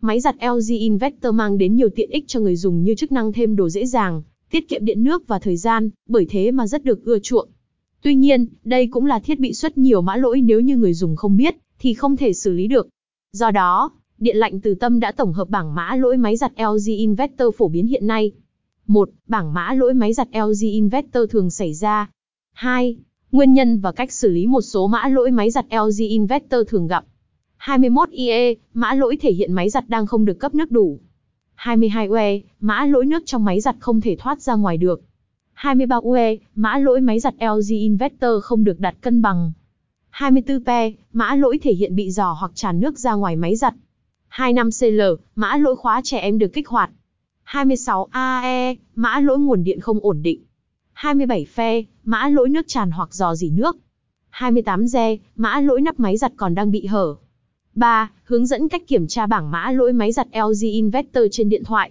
Máy giặt LG Inverter mang đến nhiều tiện ích cho người dùng như chức năng thêm đồ dễ dàng, tiết kiệm điện nước và thời gian, bởi thế mà rất được ưa chuộng. Tuy nhiên, đây cũng là thiết bị xuất nhiều mã lỗi nếu như người dùng không biết, thì không thể xử lý được. Do đó, Điện lạnh từ tâm đã tổng hợp bảng mã lỗi máy giặt LG Inverter phổ biến hiện nay. 1. Bảng mã lỗi máy giặt LG Inverter thường xảy ra. 2. Nguyên nhân và cách xử lý một số mã lỗi máy giặt LG Inverter thường gặp. 21 IE, mã lỗi thể hiện máy giặt đang không được cấp nước đủ. 22 UE, mã lỗi nước trong máy giặt không thể thoát ra ngoài được. 23 UE, mã lỗi máy giặt LG investor không được đặt cân bằng. 24 PE, mã lỗi thể hiện bị giò hoặc tràn nước ra ngoài máy giặt. 25CL, mã lỗi khóa trẻ em được kích hoạt. 26 AE, mã lỗi nguồn điện không ổn định. 27 Phe, mã lỗi nước tràn hoặc dò dỉ nước. 28 Ge, mã lỗi nắp máy giặt còn đang bị hở. 3. Hướng dẫn cách kiểm tra bảng mã lỗi máy giặt LG Inverter trên điện thoại.